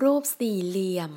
รูปสี่เหลี่ยม